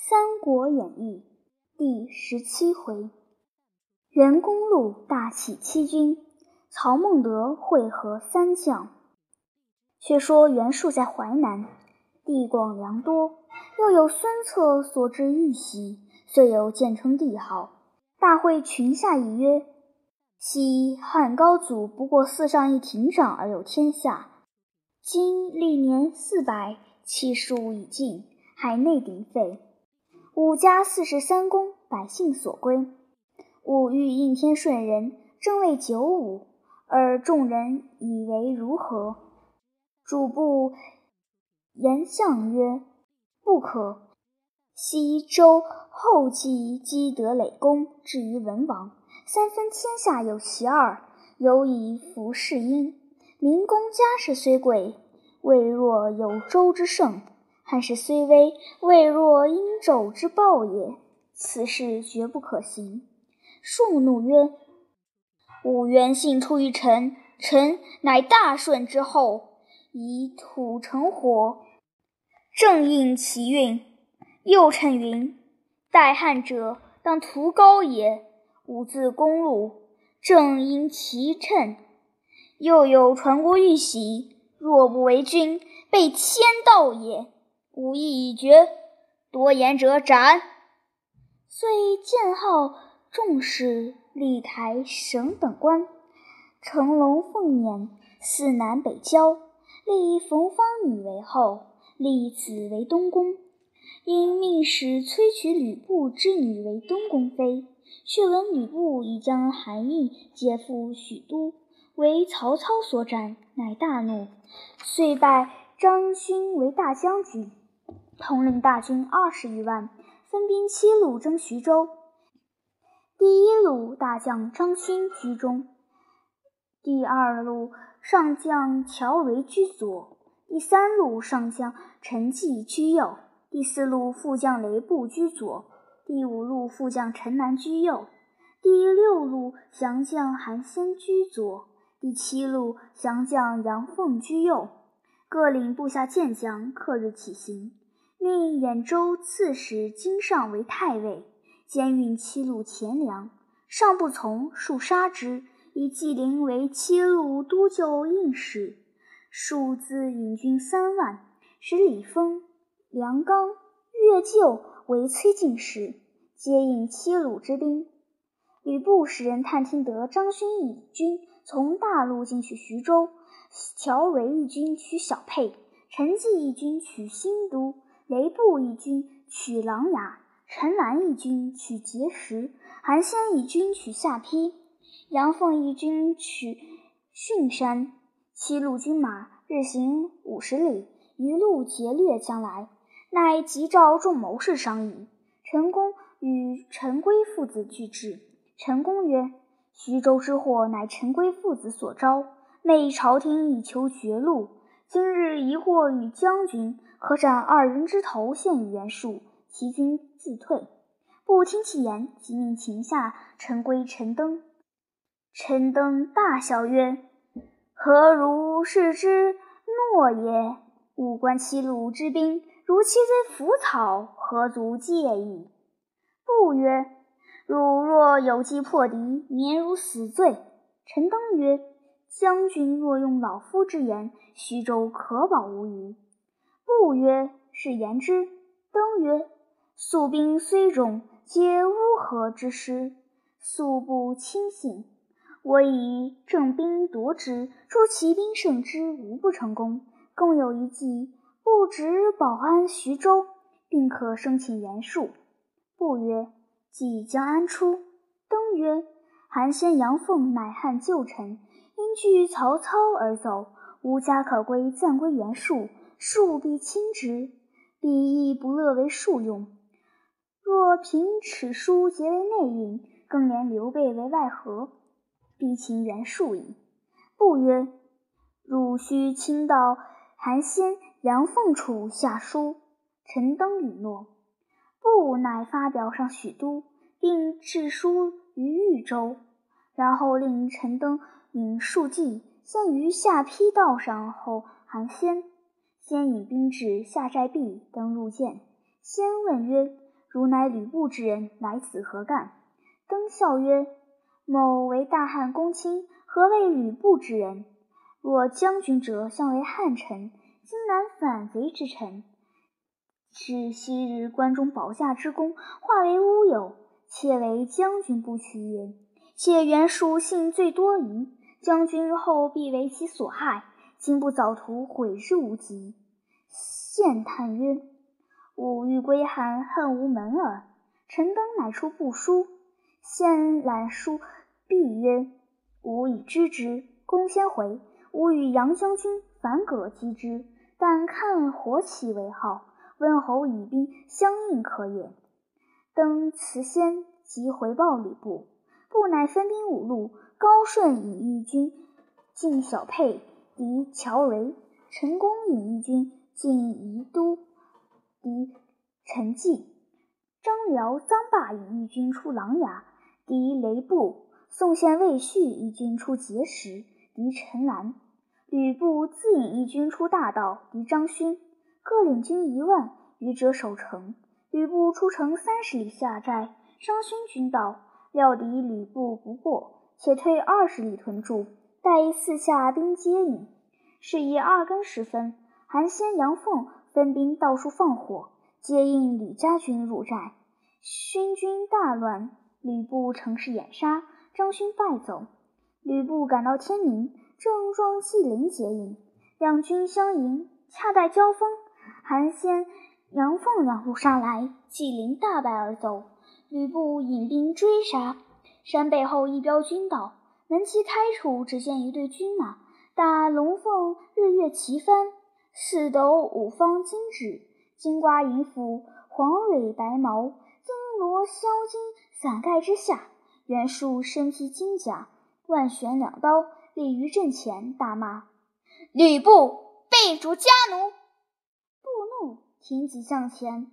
三国演义》第十七回：袁公路大起七军，曹孟德会合三将。却说袁术在淮南，地广粮多，又有孙策所制玉玺，遂有建成帝号。大会群下议曰：“昔汉高祖不过四上一亭长而有天下，今历年四百，气数已尽，海内鼎沸。”五家四十三公，百姓所归。吾欲应天顺人，正为九五，而众人以为如何？主簿言相曰：“不可。西周后继积德累功，至于文王，三分天下有其二，有以服世殷。民公家世虽贵，未若有周之盛。”汉室虽危，未若殷纣之暴也。此事绝不可行。树怒曰：“吾原信出于臣，臣乃大顺之后，以土成火，正应其运。又称云：待汉者，当图高也。吾自公路，正应其称。又有传国玉玺，若不为君，被天道也。”武意已决，多言者斩。遂建号众使、立台、省等官，乘龙凤辇，四南北郊，立冯方女为后，立子为东宫。因命使催娶吕布之女为东宫妃，却闻吕布已将韩印接赴许都，为曹操所斩，乃大怒，遂拜张勋为大将军。统领大军二十余万，分兵七路征徐州。第一路大将张勋居中，第二路上将乔维居左，第三路上将陈济居右，第四路副将雷布居左，第五路副将陈南居右，第六路降将韩先居左，第七路降将杨凤居右，各领部下健将，刻日起行。命兖州刺史金尚为太尉，兼运七路钱粮。尚不从，数杀之。以纪灵为七路都救印使，数自引军三万，使李丰、梁刚、岳救为崔进使，接应七路之兵。吕布使人探听得张勋引军从大路进取徐州，乔蕤义军取小沛，陈济义军取新都。雷部一军取琅琊，陈兰一军取碣石，韩先一军取下邳，杨凤一军取巽山。七路军马日行五十里，一路劫掠将来，乃急召众谋士商议。陈宫与陈规父子俱至。陈宫曰：“徐州之祸，乃陈规父子所招，昧朝廷以求绝路。今日疑惑与将军。”可斩二人之头，献与袁术，其军自退。不听其言，即命擒下陈规、陈登。陈登大笑曰：“何如是之诺也？吾观七路之兵，如其堆腐草，何足介意？”不曰：“汝若有计破敌，免汝死罪。”陈登曰：“将军若用老夫之言，徐州可保无虞。”不曰：“是言之。”登曰：“素兵虽众，皆乌合之师，素不轻信。我以正兵夺之，诸骑兵胜之，无不成功。更有一计，不止保安徐州，并可生擒袁术。”不曰：“计将安出？”登曰：“韩先、杨凤乃汉旧臣，因惧曹操而走，无家可归，暂归袁术。”庶必亲之，必亦不乐为庶用。若凭此书结为内应，更连刘备为外合，必擒袁术矣。不曰：汝须亲到韩先、杨凤处下书。陈登允诺。不乃发表上许都，并致书于豫州，然后令陈登引数骑，先于下邳道上候韩先。先引兵至下寨壁，登入见。先问曰：“汝乃吕布之人，来此何干？”登笑曰：“某为大汉公卿，何为吕布之人？若将军者，相为汉臣，今乃反贼之臣，使昔日关中保驾之功化为乌有，且为将军不屈也。且袁术性最多疑，将军日后必为其所害，今不早图，悔之无及。”献叹曰：“吾欲归汉，恨无门耳。”陈登乃出布书。献览书，毕曰：“吾已知之。公先回，吾与杨将军反戈击之。但看火起为号，温侯以兵相应可也。”登辞先，即回报吕布。布乃分兵五路，高顺引义军进小沛，敌乔蕤；陈宫引义军进宜都，敌陈纪；张辽、臧霸引义军出琅琊。敌雷布，宋宪、魏续一军出碣石，敌陈兰；吕布自引一军出大道，敌张勋。各领军一万余者守城。吕布出城三十里下寨，张勋军到，料敌吕布不过，且退二十里屯驻，待四下兵接应。是以二更时分，韩先、杨凤分兵到处放火，接应吕家军入寨。勋军大乱。吕布乘势掩杀，张勋败走。吕布赶到天明，正撞纪灵接应，两军相迎，恰待交锋，韩先、杨凤两路杀来，纪灵大败而走。吕布引兵追杀，山背后一彪军到，门旗开处，只见一队军马，大龙凤日月齐翻，四斗五方金指，金瓜银斧，黄蕊白毛，金罗镶金。伞盖之下，袁术身披金甲，万旋两刀，立于阵前，大骂：“吕布背主家奴！”布怒，挺戟向前。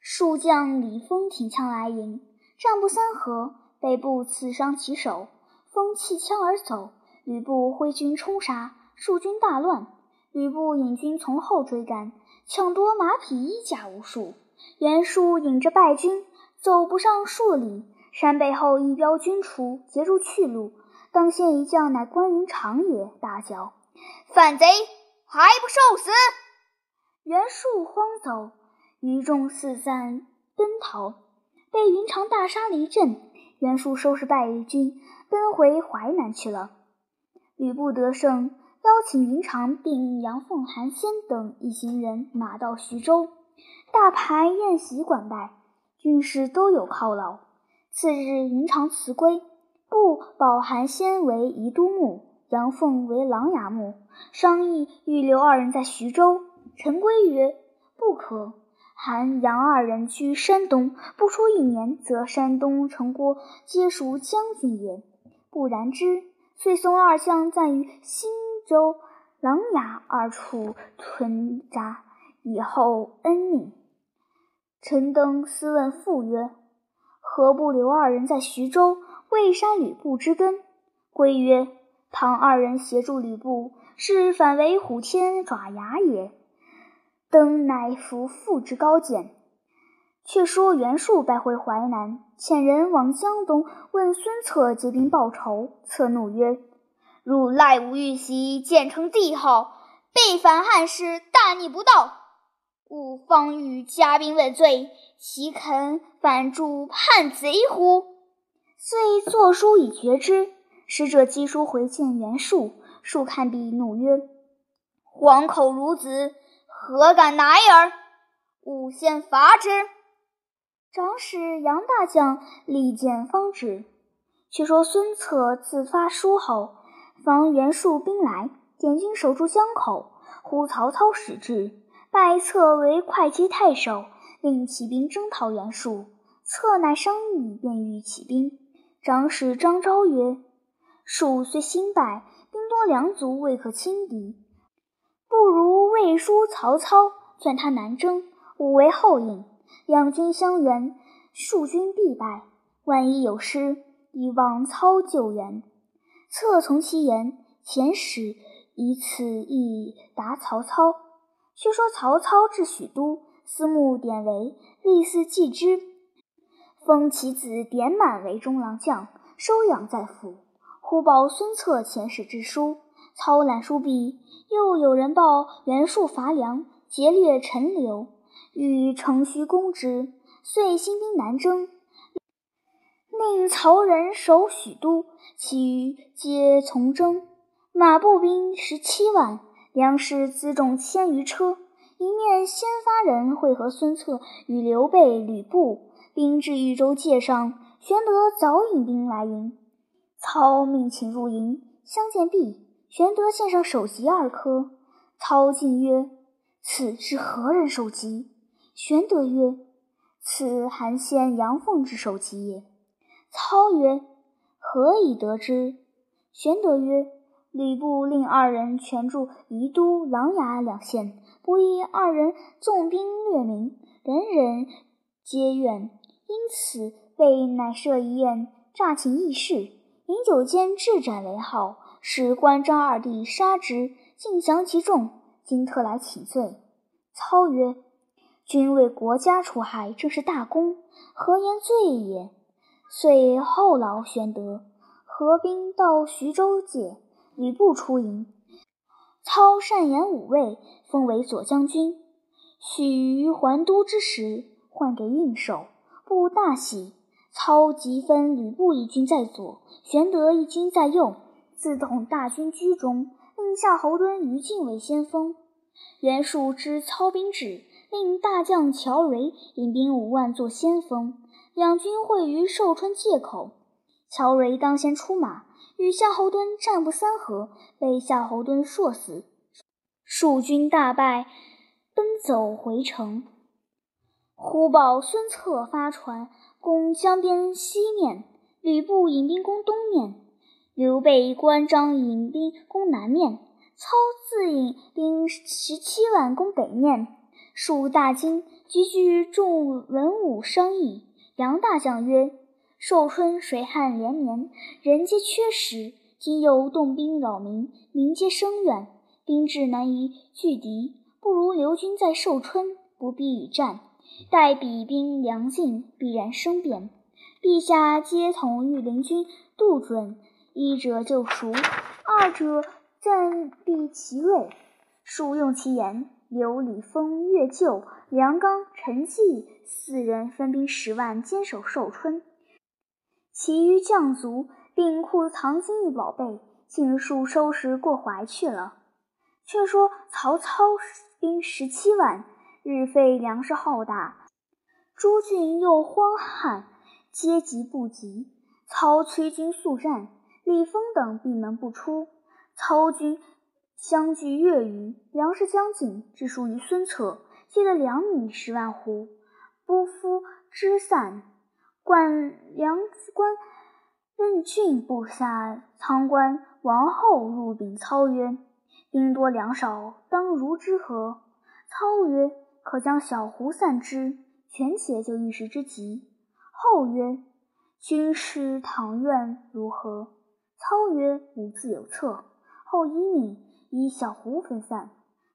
数将李丰挺枪来迎，战不三合，被布刺伤其手，丰弃枪而走。吕布挥军冲杀，数军大乱。吕布引军从后追赶，抢夺马匹衣甲无数。袁术引着败军。走不上数里，山背后一彪军出，截住去路。当先一将乃关云长也，大叫：“反贼还不受死！”袁术慌走，余众四散奔逃，被云长大杀了一阵。袁术收拾败军，奔回淮南去了。吕布得胜，邀请云长并杨凤、韩先等一行人马到徐州，大排宴席管待。军士都有犒劳。次日，云长辞归，布保韩先为宜都牧，杨凤为琅琊牧，商议欲留二人在徐州。陈规曰：“不可。韩、杨二人居山东，不出一年，则山东城郭皆属将军也。不然之，遂送二将暂于新州、琅琊二处屯扎，以后恩命。”陈登私问父曰：“何不留二人在徐州，未杀吕布之根？”归曰：“倘二人协助吕布，是反为虎天爪牙也。”登乃服父之高见。却说袁术败回淮南，遣人往江东问孙策结兵报仇。策怒曰：“汝赖吾玉玺，建成帝号，背反汉室，大逆不道！”吾方欲加兵问罪，岂肯反助叛贼乎？遂作书以绝之。使者寄书回见袁术，术看毕，怒曰：“黄口孺子，何敢拿耳？吾先伐之。”长史杨大将力荐方止。却说孙策自发书后，防袁术兵来，点军守住江口，呼曹操使至。拜策为会稽太守，令起兵征讨袁术。策乃商议，便欲起兵。长史张昭曰：“术虽新败，兵多粮足，未可轻敌。不如魏书曹操，劝他南征，吾为后应。两军相援，数军必败。万一有失，以望操救援。”策从其言，遣使以此意答曹操。却说曹操至许都，司慕典韦，立嗣继之，封其子典满为中郎将，收养在府。忽报孙策遣使致书，操览书毕，又有人报袁术伐梁，劫掠陈留，欲乘虚攻之，遂兴兵南征。令曹仁守许都，其余皆从征。马步兵十七万，粮食辎重千余车。一面先发人会合孙策与刘备、吕布，兵至豫州界上。玄德早引兵来迎，操命请入营，相见毕，玄德献上首级二颗。操进曰：“此是何人首级？”玄德曰：“此韩先杨奉之首级也。”操曰：“何以得知？”玄德曰：“吕布令二人全驻宜都、琅琊两县，不意二人纵兵掠民，人人皆怨，因此备乃设一宴，诈请议事。饮酒间，置斩为号，使关张二弟杀之，尽降其众。今特来请罪。”操曰：“君为国家除害，正是大功，何言罪也？”遂后劳玄德，合兵到徐州界，吕布出营。操善言五位，封为左将军。许于还都之时，换给应手，布大喜。操即分吕布一军在左，玄德一军在右，自统大军居中，令夏侯惇、于禁为先锋。袁术知操兵至，令大将乔蕤引兵五万做先锋。两军会于寿春界口，乔蕤当先出马，与夏侯惇战不三合，被夏侯惇射死。蜀军大败，奔走回城。忽报孙策发船攻江边西面，吕布引兵攻东面，刘备、关张引兵攻南面，操自引兵十七万攻北面。蜀大惊，急聚众文武商议。杨大将曰：“寿春水旱连绵，人皆缺食。今又动兵扰民，民皆生怨，兵至难以拒敌。不如留军在寿春，不必与战。待彼兵粮尽，必然生变。陛下皆同御林军杜准，一者救赎，二者暂避其锐。殊用其言。”刘李丰、越旧、梁刚、陈济四人分兵十万，坚守寿春。其余将卒并库藏金玉宝贝，尽数收拾过淮去了。却说曹操兵十七万，日费粮食浩大，诸郡又荒旱，皆急不及。操催军速战，李丰等闭门不出。操军。相距月余，粮食将尽，只属于孙策，借了粮米十万斛。不夫支散，管粮官任郡部下仓官王后入禀操曰：“兵多粮少，当如之何？”操曰：“可将小斛散之，权且就一时之急。”后曰：“军师倘愿如何？”操曰：“吾自有策。”后依命。以小胡分散，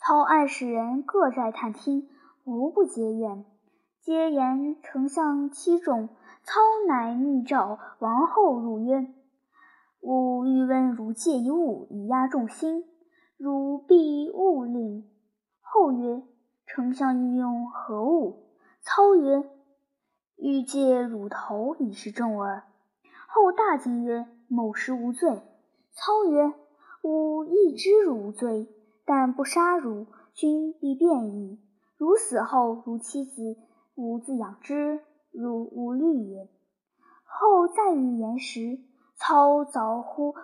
操暗使人各寨探听，无不皆怨。皆言丞相欺众，操乃密诏王后入曰：“吾欲问汝借一物以压众心，汝必勿令。”后曰：“丞相欲用何物？”操曰：“欲借汝头以示众耳。”后大惊曰：“某实无罪。”操曰：吾亦知汝无罪，但不杀汝，君必变矣。汝死后，汝妻子吾自养之，汝无虑也。后再欲言时，操早呼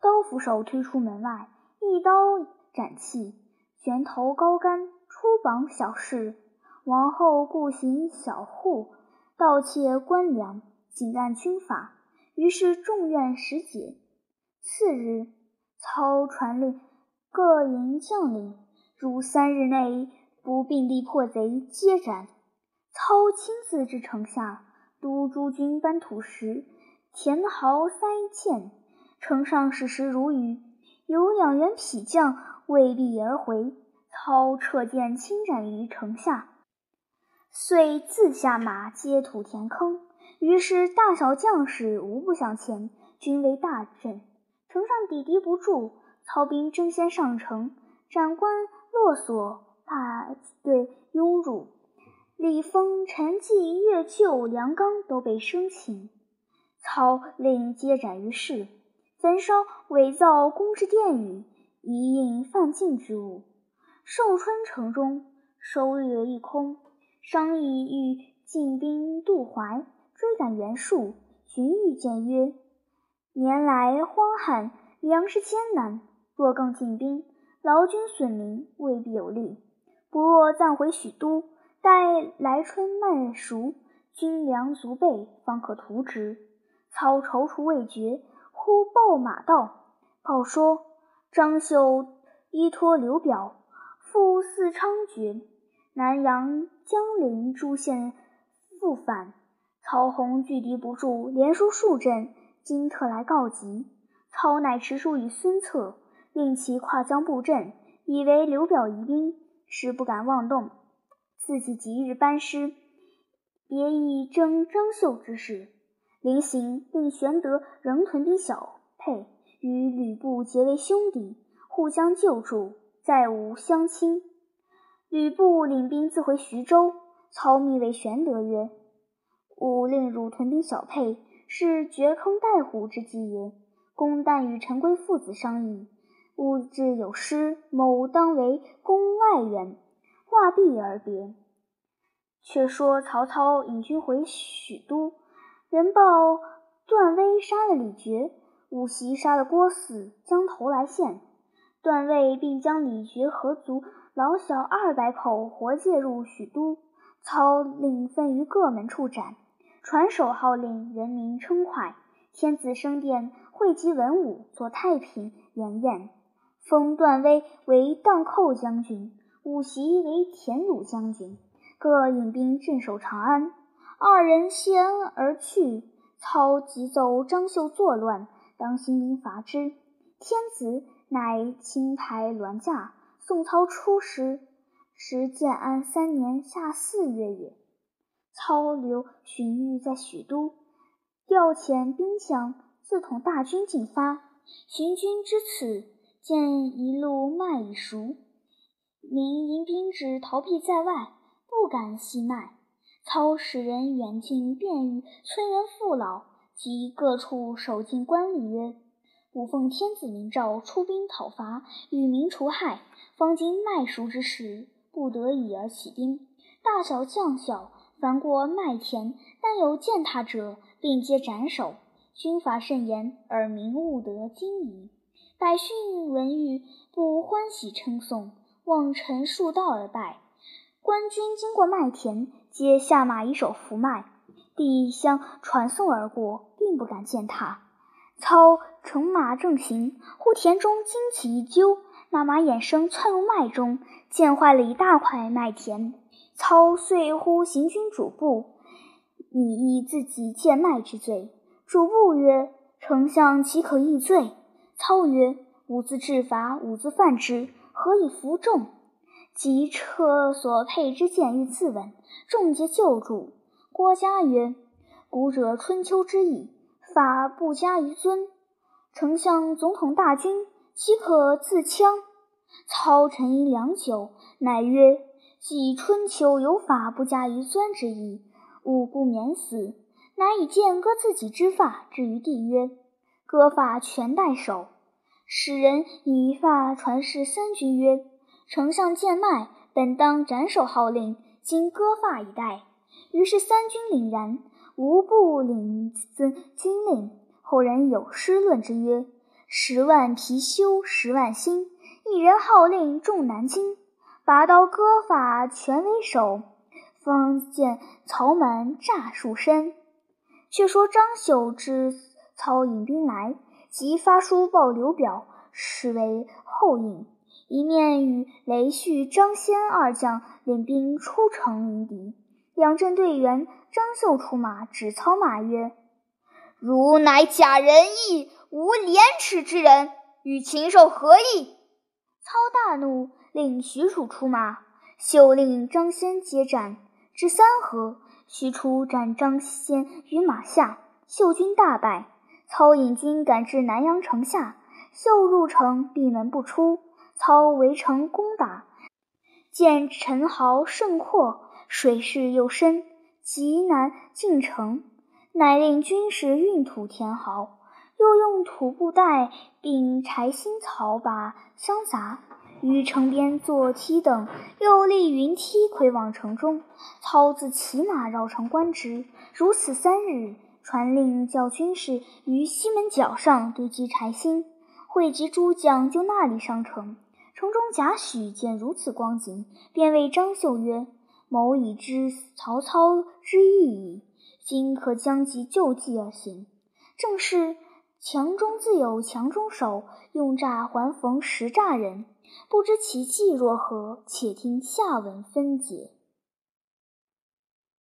刀斧手推出门外，一刀斩弃，悬头高杆，出榜小事。王后故行小户，盗窃官粮，仅按军法。于是众怨始解。次日。操传令各营将领，如三日内不并地破贼，皆斩。操亲自至城下，督诸军搬土石，填壕塞堑。城上矢石如雨，有两员匹将未避而回。操撤剑轻斩于城下。遂自下马接土填坑。于是大小将士无不向前，均为大阵。城上抵敌不住，曹兵争先上城，斩关落锁，大队拥入。李丰、陈济、岳旧、梁刚都被生擒。操令皆斩于市，焚烧伪造宫之殿宇，以应犯禁之物。寿春城中收掠一空，商议欲进兵渡淮，追赶袁术。荀彧谏曰：“年来荒旱，粮食艰难，若更进兵，劳军损民，未必有利。不若暂回许都，待来春麦熟，军粮足备，方可图之。”操踌躇未决，忽报马到，报说张绣依托刘表。复四猖獗，南阳、江陵诸县复反，曹洪拒敌不住，连输数阵，今特来告急。操乃持书与孙策，令其跨江布阵，以为刘表疑兵，实不敢妄动。自己即日班师，别意征张绣之事。临行，令玄德仍屯兵小沛，与吕布结为兄弟，互相救助。再无相亲。吕布领兵自回徐州。操密谓玄德曰：“吾令汝屯兵小沛，是掘坑待虎之计也。公但与陈规父子商议，吾自有失，某当为宫外人，话毕而别。”却说曹操引军回许都，人报段威杀了李傕，武袭杀了郭汜，将头来献。段位并将李傕合族老小二百口活借入许都，操令分于各门处斩，传首号令，人民称快。天子升殿，汇集文武，做太平筵宴，封段威为荡寇将军，武袭为田鲁将军，各引兵镇守长安。二人谢恩而去，操急奏张绣作乱，当兴兵伐之。天子。乃钦台銮驾，送操出师。时建安三年夏四月也。操留荀彧在许都，调遣兵将，自统大军进发。荀军知此，见一路麦已熟，民迎兵至逃避在外，不敢西麦。操使人远近便与村人父老及各处守禁官吏曰。吾奉天子明诏，出兵讨伐，与民除害。方今麦熟之时，不得已而起兵。大小将校，凡过麦田，但有践踏者，并皆斩首。军法甚严，而民务得惊疑。百姓闻谕，不欢喜称颂，望臣数道而拜。官军经过麦田，皆下马以手扶麦，地相传送而过，并不敢践踏。操乘马正行，忽田中惊起一揪，那马眼生窜入麦中，溅坏了一大块麦田。操遂呼行军主簿，拟议自己贱麦之罪。主簿曰：“丞相岂可议罪？”操曰：“吾自治法，吾自犯之，何以服众？”即撤所佩之剑，欲自刎。众皆救助。郭嘉曰：“古者春秋之义。”法不加于尊，丞相总统大军，岂可自戕？操沉吟良久，乃曰：“既春秋有法不加于尊之意，吾不免死。”乃以剑割自己之发，置于地，曰：“割发全代首。”使人以发传示三军，曰：“丞相见脉，本当斩首号令，今割发以待。”于是三军凛然。无不领遵军令。后人有诗论之曰：“十万貔貅十万心，一人号令众难惊。拔刀割发全为首，方见曹瞒诈数身。”却说张绣之操引兵来，即发书报刘表，实为后应。一面与雷旭、张先二将领兵出城迎敌。两阵队员，张绣出马，指操马曰：“汝乃假仁义、无廉耻之人，与禽兽何异？”操大怒，令许褚出马，秀令张先接战。至三合，许褚斩张先于马下，秀军大败。操引军赶至南阳城下，秀入城闭门不出。操围城攻打，见陈壕甚阔，水势又深，极难进城，乃令军士运土填壕，又用土布袋并柴薪草把相杂。于城边作梯等，又立云梯窥望城中。操自骑马绕城观之，如此三日。传令叫军士于西门角上堆积柴薪，汇集诸将就那里上城。城中贾诩见如此光景，便谓张绣曰：“某已知曹操之意矣，今可将计就计而行。正是强中自有强中手，用诈还逢实诈人。”不知其计若何？且听下文分解。